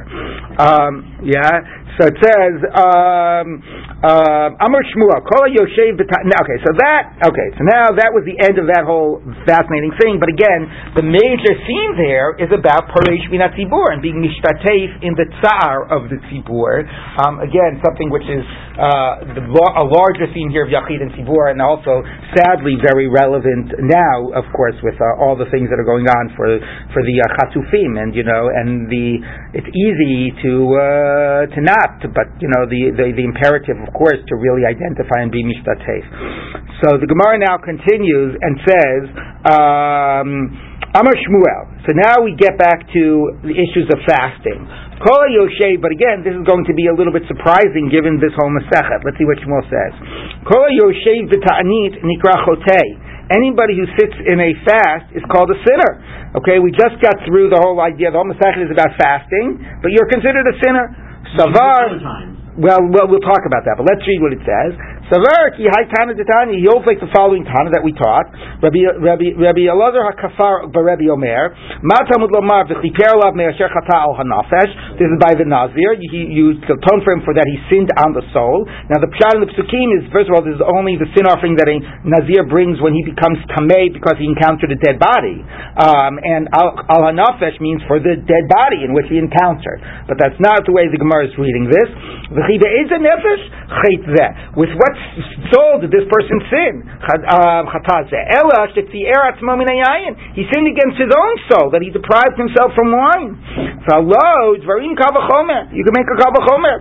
Um, yeah? So it says, um, uh, Amr Shmuel, Kol Yoshev Okay, so that, okay, so now that was the end of that whole fascinating thing, but again, the major theme there is about Paresh Min and being Mishtateif in the Tsar of the Tzibur. Um, again, something which is uh, the, a larger theme here of Yachid and Tzibur, and also, sadly, very relevant now, of course, with uh, all the things that are going on for for the uh, Chatufim, and you know, and the it's easy to uh, to not, but you know, the, the, the imperative, of course, to really identify and be mishtatef. So the Gemara now continues and says. Um, Shmuel. So now we get back to the issues of fasting. Kol Yoshe, but again, this is going to be a little bit surprising given this whole Masechet. Let's see what Shmuel says. Kol Yoshe v'ta'anit nikra chotei. Anybody who sits in a fast is called a sinner. Okay, we just got through the whole idea. The whole Masechet is about fasting, but you're considered a sinner. Savar. Well, well, we'll talk about that, but let's read what it says. Savar ki hai Tana Tani. He holds like the following Tana that we taught. Rabbi Rabbi Rabbi Elazar hakafar Rabbi Omer. Ma Talmud lomar v'chiper lav me'asher chata al hanafesh. This is by the Nazir. You, you atone for him for that he sinned on the soul. Now the pshat in the psukim is first of all this is only the sin offering that a Nazir brings when he becomes tamei because he encountered a dead body. Um, and al, hanafesh means for the dead body in which he encountered. But that's not the way the Gemara is reading this. The. With what soul did this person sin? Um, he sinned against his own soul, that he deprived himself from wine. You can make a kavachomer.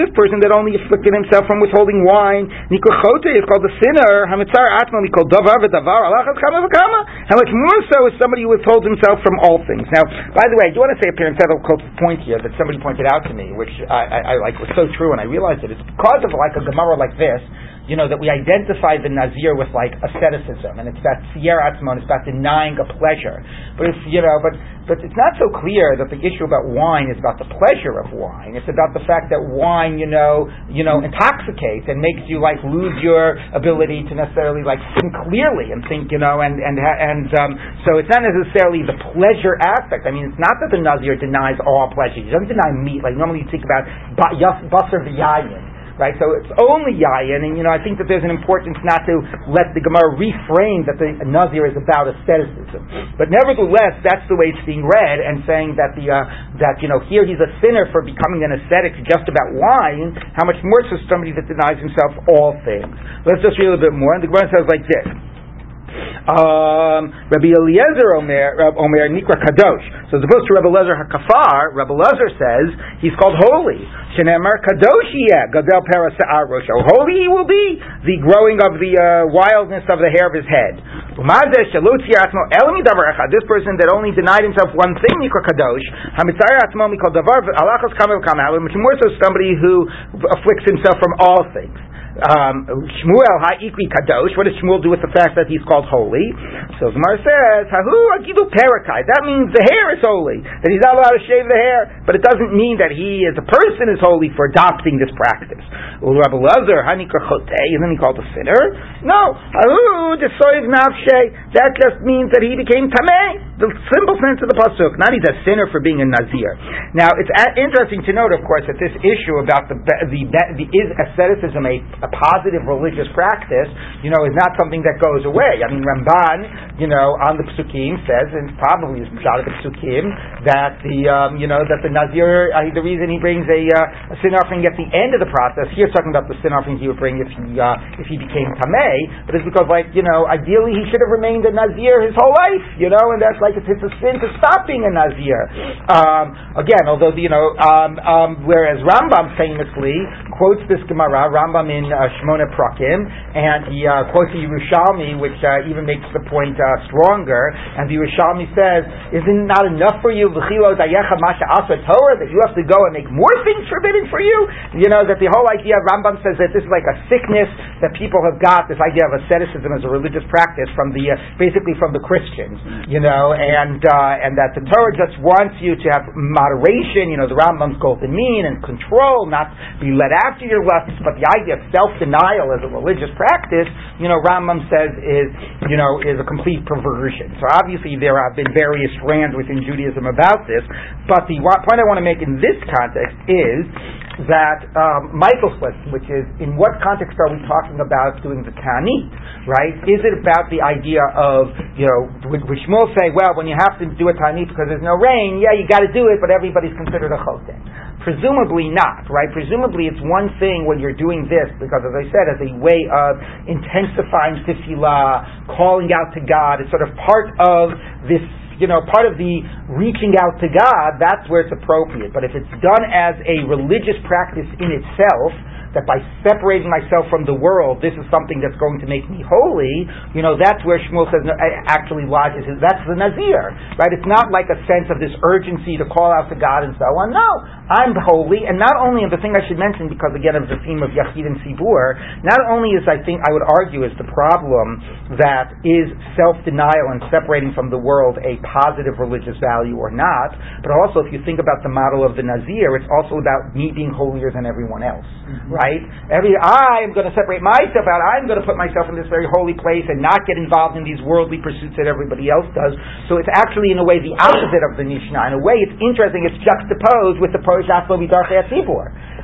This person that only afflicted himself from withholding wine, is called the sinner. Hamitsar Atma called Davar V'Davar, Davar Allah Kamavakama. How much more so is somebody who withholds himself from all things. Now, by the way, I do want to say a parenthetical point here that somebody pointed out to me, which I, I, I like was so true, and I realized it. It's because of like a Gemara like this you know, that we identify the Nazir with like asceticism, and it's that Sierra Atzmon, it's about denying a pleasure. But it's, you know, but, but it's not so clear that the issue about wine is about the pleasure of wine. It's about the fact that wine, you know, you know, intoxicates and makes you like lose your ability to necessarily like think clearly and think, you know, and, and, and, um, so it's not necessarily the pleasure aspect. I mean, it's not that the Nazir denies all pleasure. He doesn't deny meat. Like normally you think about basar v'yayin right? So it's only yayin, and you know I think that there's an importance not to let the Gemara reframe that the Nazir is about asceticism, but nevertheless that's the way it's being read and saying that the uh, that you know here he's a sinner for becoming an ascetic just about wine. How much more so somebody that denies himself all things? Let's just read a little bit more, and the Gemara says like this. Um, Rabbi Eliezer Omer, Omer Nikra Kadosh. So as opposed to Rabbi Eliezer Hakafar, Rabbi Eliezer says he's called holy. Shenemar Kadosh Gadel Parasa'ar Rosho. Holy he will be, the growing of the uh, wildness of the hair of his head. This person that only denied himself one thing, Nikra Kadosh, much more so somebody who afflicts himself from all things um, Shmuel ha'ikri kadosh. What does Shmuel do with the fact that he's called holy? So Gemara says, Hahu agidu parakai. That means the hair is holy. That he's not allowed to shave the hair, but it doesn't mean that he as a person is holy for adopting this practice. Rabbi Lazar hanikra and then he called a sinner. No, Hahu desoiv nafshe. That just means that he became tameh. The simple sense of the pasuk, not he's a sinner for being a nazir. Now it's interesting to note, of course, that this issue about the the, the is asceticism a, a positive religious practice, you know, is not something that goes away. I mean, Ramban, you know, on the Psukim says, and probably is shot of the Psukim, that the, um, you know, that the Nazir, uh, the reason he brings a, uh, a, sin offering at the end of the process, here's talking about the sin offering he would bring if he, uh, if he became Tameh, but it's because, like, you know, ideally he should have remained a Nazir his whole life, you know, and that's like, it's, it's a sin to stop being a Nazir. Um, again, although, you know, um, um, whereas Rambam famously quotes this Gemara, Rambam in uh, Shmona Prakim, and he uh, quotes the Yerushalmi, which uh, even makes the point uh, stronger. And the Yerushalmi says, "Isn't it not enough for you, Torah, that you have to go and make more things forbidden for you? You know that the whole idea Rambam says that this is like a sickness that people have got. This idea of asceticism as a religious practice from the uh, basically from the Christians, you know, and uh, and that the Torah just wants you to have moderation. You know, the Rambam's golden mean and control, not be led after your lusts, but the idea of self self-denial as a religious practice, you know, Rambam says is, you know, is a complete perversion. So obviously there have been various strands within Judaism about this, but the point I want to make in this context is that um, Michael's question, which is, in what context are we talking about doing the Ta'anit, right? Is it about the idea of, you know, would, would Shmuel say, well, when you have to do a Ta'anit because there's no rain, yeah, you got to do it, but everybody's considered a Choten. Presumably not, right? Presumably it's one thing when you're doing this, because as I said, as a way of intensifying tefillah, calling out to God, it's sort of part of this you know, part of the reaching out to God, that's where it's appropriate. But if it's done as a religious practice in itself, that by separating myself from the world, this is something that's going to make me holy, you know, that's where Shmuel says no, actually lodges that's the Nazir, right? It's not like a sense of this urgency to call out to God and so on. No, I'm holy, and not only, and the thing I should mention, because again of the theme of Yachid and Tzibur, not only is I think, I would argue, is the problem that is self-denial and separating from the world a positive religious value or not, but also if you think about the model of the Nazir, it's also about me being holier than everyone else, mm-hmm. right? Every I am going to separate myself out. I'm going to put myself in this very holy place and not get involved in these worldly pursuits that everybody else does. So it's actually, in a way, the opposite of the Mishnah. In a way, it's interesting. It's juxtaposed with the Porosh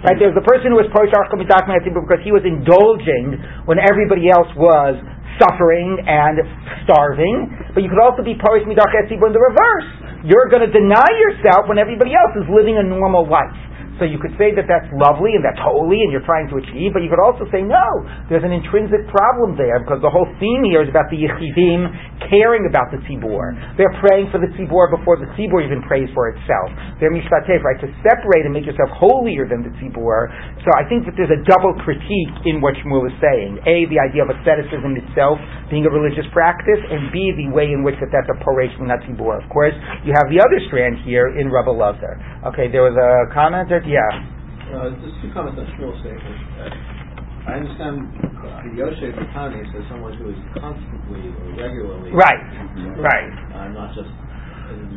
Right? There's the person who was Porosh because he was indulging when everybody else was suffering and starving. But you could also be Porosh Midach in the reverse. You're going to deny yourself when everybody else is living a normal life. So you could say that that's lovely and that's holy and you're trying to achieve, but you could also say no, there's an intrinsic problem there because the whole theme here is about the Yechidim caring about the Tzibur. They're praying for the Tzibur before the Tzibur even prays for itself. They're Mishtatef, right? To separate and make yourself holier than the Tzibur. So I think that there's a double critique in what Shmuel is saying. A, the idea of asceticism itself being a religious practice, and B, the way in which that that's a Poresh Tzibur. Of course, you have the other strand here in Rabbi Lazar. Okay, there was a comment yeah. Uh, just two comments on Shmuel's statement. Uh, I understand Yoshe Batani says someone who is constantly or regularly right, right, uh, not just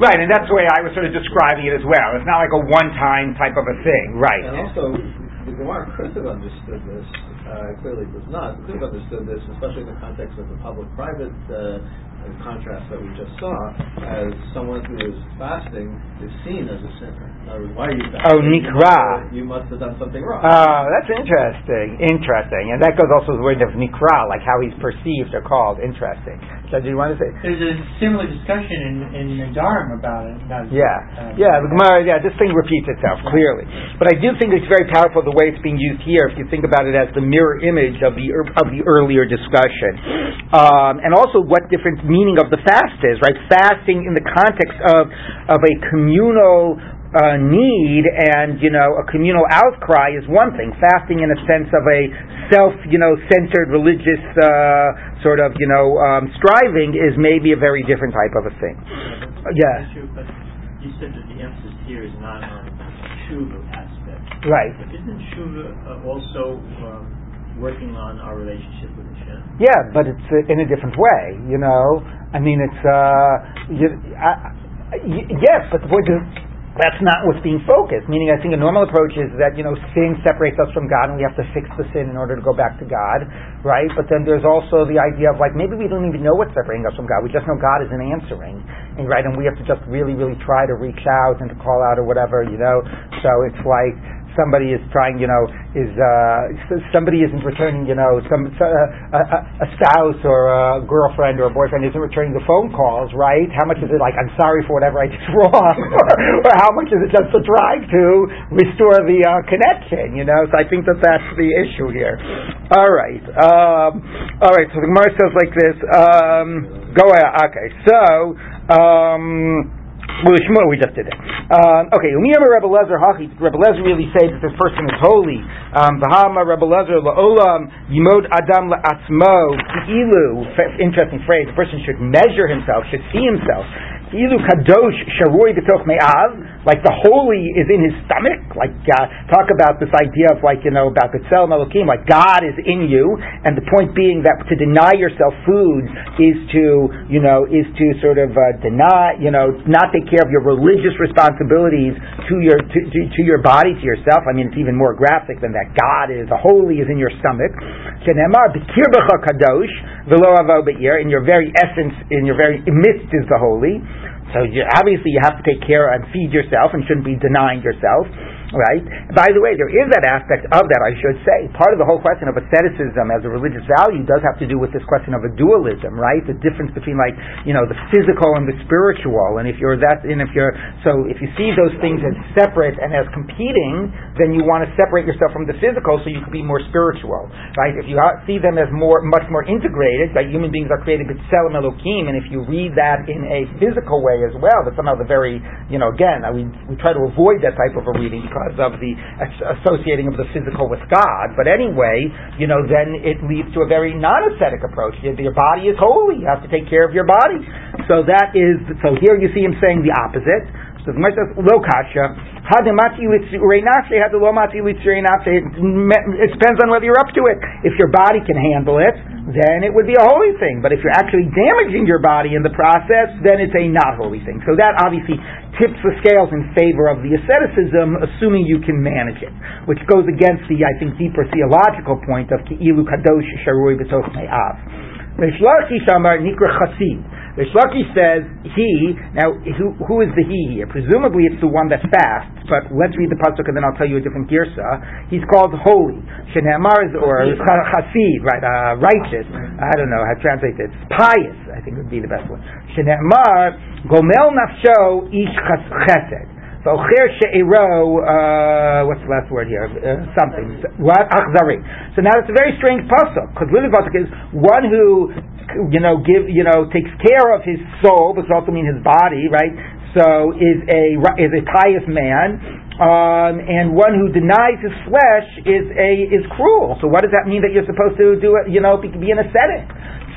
right, and that's the way I was sort of describing it as well. It's not like a one-time type of a thing, right? And also, the Gemara could have understood this. Uh, clearly, does not. Could have understood this, especially in the context of the public-private uh, in contrast that we just saw, as someone who is fasting is seen as a sinner. Words, why are you fasting? Oh, nikra. You must have done something wrong. Oh, that's interesting. Interesting. And that goes also with the word of nikra, like how he's perceived or called. Interesting. So, do you want to say? There's a similar discussion in in Nedarim about it. About yeah, uh, yeah. The Gemara, yeah. This thing repeats itself clearly, but I do think it's very powerful the way it's being used here. If you think about it as the mirror image of the of the earlier discussion, um, and also what different meaning of the fast is. Right, fasting in the context of of a communal uh, need and you know a communal outcry is one thing. Fasting in a sense of a self you know centered religious uh, sort of you know um, striving is maybe a very different type of a thing. Uh, yeah. but you said that the emphasis here is not on tshuva aspect. Right. But isn't tshuva uh, also um, working on our relationship with Hashem? Yeah, but it's uh, in a different way. You know, I mean, it's uh, you, I, yes, but the point is that's not what's being focused. Meaning, I think a normal approach is that you know sin separates us from God, and we have to fix the sin in order to go back to God, right? But then there's also the idea of like maybe we don't even know what's separating us from God. We just know God isn't answering, and right, and we have to just really, really try to reach out and to call out or whatever, you know. So it's like somebody is trying, you know, is uh, somebody isn't returning, you know, some uh, a, a spouse or a girlfriend or a boyfriend isn't returning the phone calls, right? How much is it like I'm sorry for whatever I did wrong, or, how much is it just to try to restore the uh, connection? You know, so I think that that's the issue here. All right, um, all right. So the Gemara says like this. Um, go ahead. Okay, so. Um, Shmuel, we just did it. Um, okay, Umiyama Rebbe Lezer Hachi. Rebbe Lezer really says that this person is holy. Um, Bahama Rebbe Lezer La'olam Yimod Adam La'atzmo Ilu. Interesting phrase. A person should measure himself, should see himself Like the holy is in his stomach. Like uh, talk about this idea of like you know about Betzel Elokim, like God is in you, and the point being that to deny yourself food is to you know is to sort of uh, deny you know not take care of your religious responsibilities to your to, to, to your body to yourself. I mean it's even more graphic than that. God is the holy is in your stomach. Shenemar b'kirbecha kadosh v'lo avo In your very essence, in your very midst is the holy. So you, obviously you have to take care and feed yourself and shouldn't be denying yourself right? By the way, there is that aspect of that, I should say. Part of the whole question of asceticism as a religious value does have to do with this question of a dualism, right? The difference between like, you know, the physical and the spiritual. And if you're that, and if you're, so if you see those things as separate and as competing, then you want to separate yourself from the physical so you can be more spiritual, right? If you see them as more, much more integrated, like human beings are created b'tselem elokim, and if you read that in a physical way as well, that somehow the very, you know, again, we, we try to avoid that type of a reading because of the associating of the physical with God. But anyway, you know, then it leads to a very non-ascetic approach. Your body is holy; you have to take care of your body. So that is. So here you see him saying the opposite. So the Gemara says, "Lo kasha." It depends on whether you're up to it. If your body can handle it, then it would be a holy thing. But if you're actually damaging your body in the process, then it's a not holy thing. So that obviously tips the scales in favor of the asceticism, assuming you can manage it, which goes against the, I think, deeper theological point of Ki'ilu Kadosh Sharui B'toch Me'av. Chasid. Rish Lakish says he. Now, who, who is the he here? Presumably, it's the one that fasts. But let's read the pasuk, and then I'll tell you a different girsa. He's called holy. Shenamar is or Chasid, right? Uh, righteous. I don't know how to translate it. Pious, I think would be the best one. Shenamar Gomel Nafsho Ish Chesed. So she'ero, uh, what's the last word here? Uh, something. What? Achzari. So now it's a very strange pasuk because really pasuk is one who, you know, give, you know, takes care of his soul, which also means his body, right? So is a is a pious man, um, and one who denies his flesh is a is cruel. So what does that mean that you're supposed to do? It, you know, be, be an ascetic.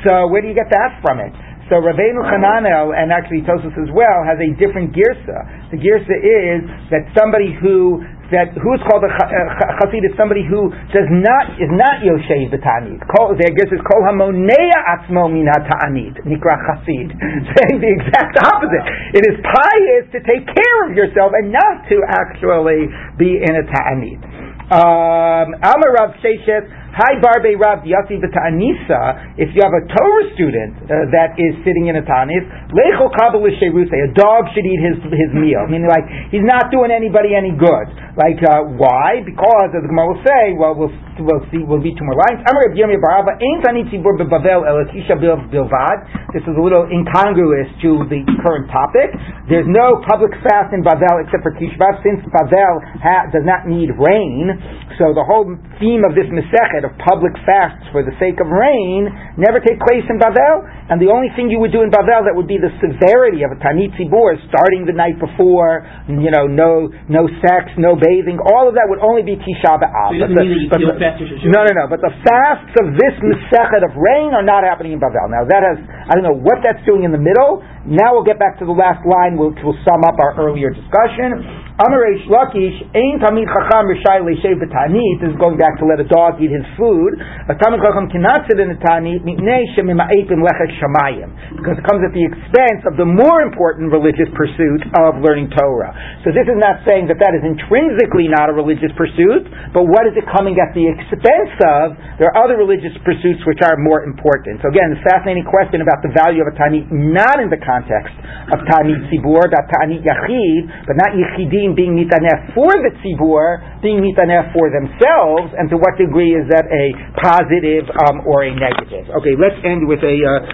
So where do you get that from it? So Rabbeinu Hananel, and actually Tosus as well, has a different girsa. The girsa is that somebody who that who is called a uh, chassid is somebody who does not is not yoshev the ta'anit. Their girsa is kol hamonea atzmo mina ta'anit nikra chassid, saying the exact opposite. It is pious to take care of yourself and not to actually be in a ta'anit. Um, Amar Rav Sheshet Hi Barbe Rav Yasi Anisa, if you have a Torah student uh, that is sitting in a Tanis, Lechol Kabel a dog should eat his his meal. Meaning like he's not doing anybody any good. Like uh, why? Because as the Gemara will say, well we'll we'll see we'll read two more lines. This is a little incongruous to the current topic. There's no public fast in Bavel except for Tisha B'Av, since Bavel ha- does not need rain. So the whole theme of this Masechet of public fasts for the sake of rain never take place in Bavel, and the only thing you would do in Bavel that would be the severity of a Tanit Tzibur, starting the night before, you know, no no sex, no bathing, all of that would only be Tisha B'Av. So no, no, no, but the fasts of this Masechet of rain are not happening in Bavel. Now that has, I don't know what that's doing in the middle, now we'll get back to the last line, which will sum up our earlier discussion. Amaresh Lakish, Ein Talmid Chacham Rishai Leishev B'Tanit, this is going back to let a dog eat his food. A Talmid Chacham cannot sit in a Tanit, Mipnei Shamayim, because it comes at the expense of the more important religious pursuit of learning Torah. So this is not saying that that is intrinsically not a religious pursuit, but what is it coming at the expense of? There are other religious pursuits which are more important. So again, this fascinating question about the value of a Tanit, not in the context of Tanit Tzibur, that Tanit Yachid, but not Yechidim being Mitaneh for the Tzibur, being Mitaneh for themselves, and to what degree is that a positive um, or a negative. Okay, let's end with a uh,